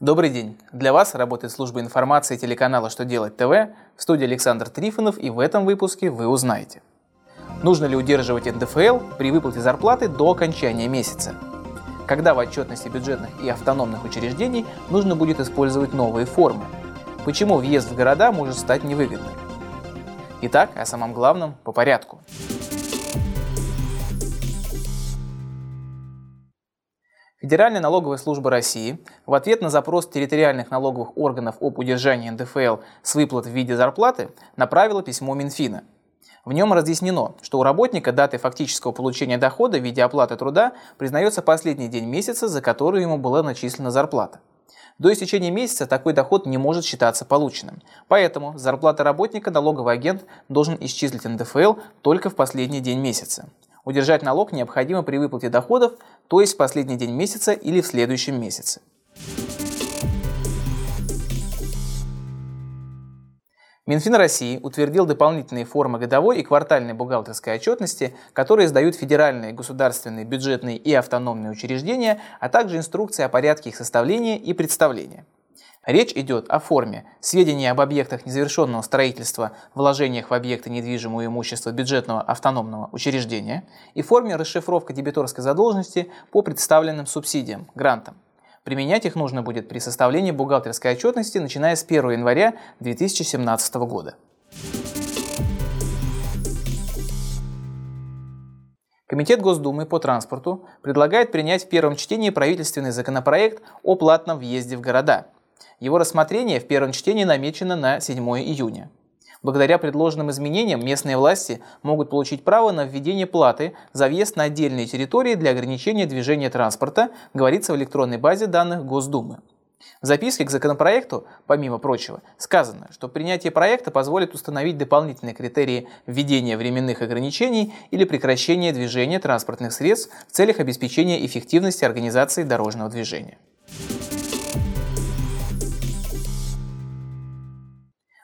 Добрый день! Для вас работает служба информации телеканала «Что делать ТВ» в студии Александр Трифонов и в этом выпуске вы узнаете. Нужно ли удерживать НДФЛ при выплате зарплаты до окончания месяца? Когда в отчетности бюджетных и автономных учреждений нужно будет использовать новые формы? Почему въезд в города может стать невыгодным? Итак, о самом главном по порядку. Федеральная налоговая служба России в ответ на запрос территориальных налоговых органов об удержании НДФЛ с выплат в виде зарплаты направила письмо Минфина. В нем разъяснено, что у работника датой фактического получения дохода в виде оплаты труда признается последний день месяца, за который ему была начислена зарплата. До истечения месяца такой доход не может считаться полученным. Поэтому с зарплаты работника налоговый агент должен исчислить НДФЛ только в последний день месяца. Удержать налог необходимо при выплате доходов, то есть в последний день месяца или в следующем месяце. Минфин России утвердил дополнительные формы годовой и квартальной бухгалтерской отчетности, которые издают федеральные, государственные, бюджетные и автономные учреждения, а также инструкции о порядке их составления и представления. Речь идет о форме сведения об объектах незавершенного строительства, вложениях в объекты недвижимого имущества бюджетного автономного учреждения и форме расшифровка дебиторской задолженности по представленным субсидиям, грантам. Применять их нужно будет при составлении бухгалтерской отчетности, начиная с 1 января 2017 года. Комитет Госдумы по транспорту предлагает принять в первом чтении правительственный законопроект о платном въезде в города – его рассмотрение в первом чтении намечено на 7 июня. Благодаря предложенным изменениям местные власти могут получить право на введение платы за въезд на отдельные территории для ограничения движения транспорта, говорится в электронной базе данных Госдумы. В записке к законопроекту, помимо прочего, сказано, что принятие проекта позволит установить дополнительные критерии введения временных ограничений или прекращения движения транспортных средств в целях обеспечения эффективности организации дорожного движения.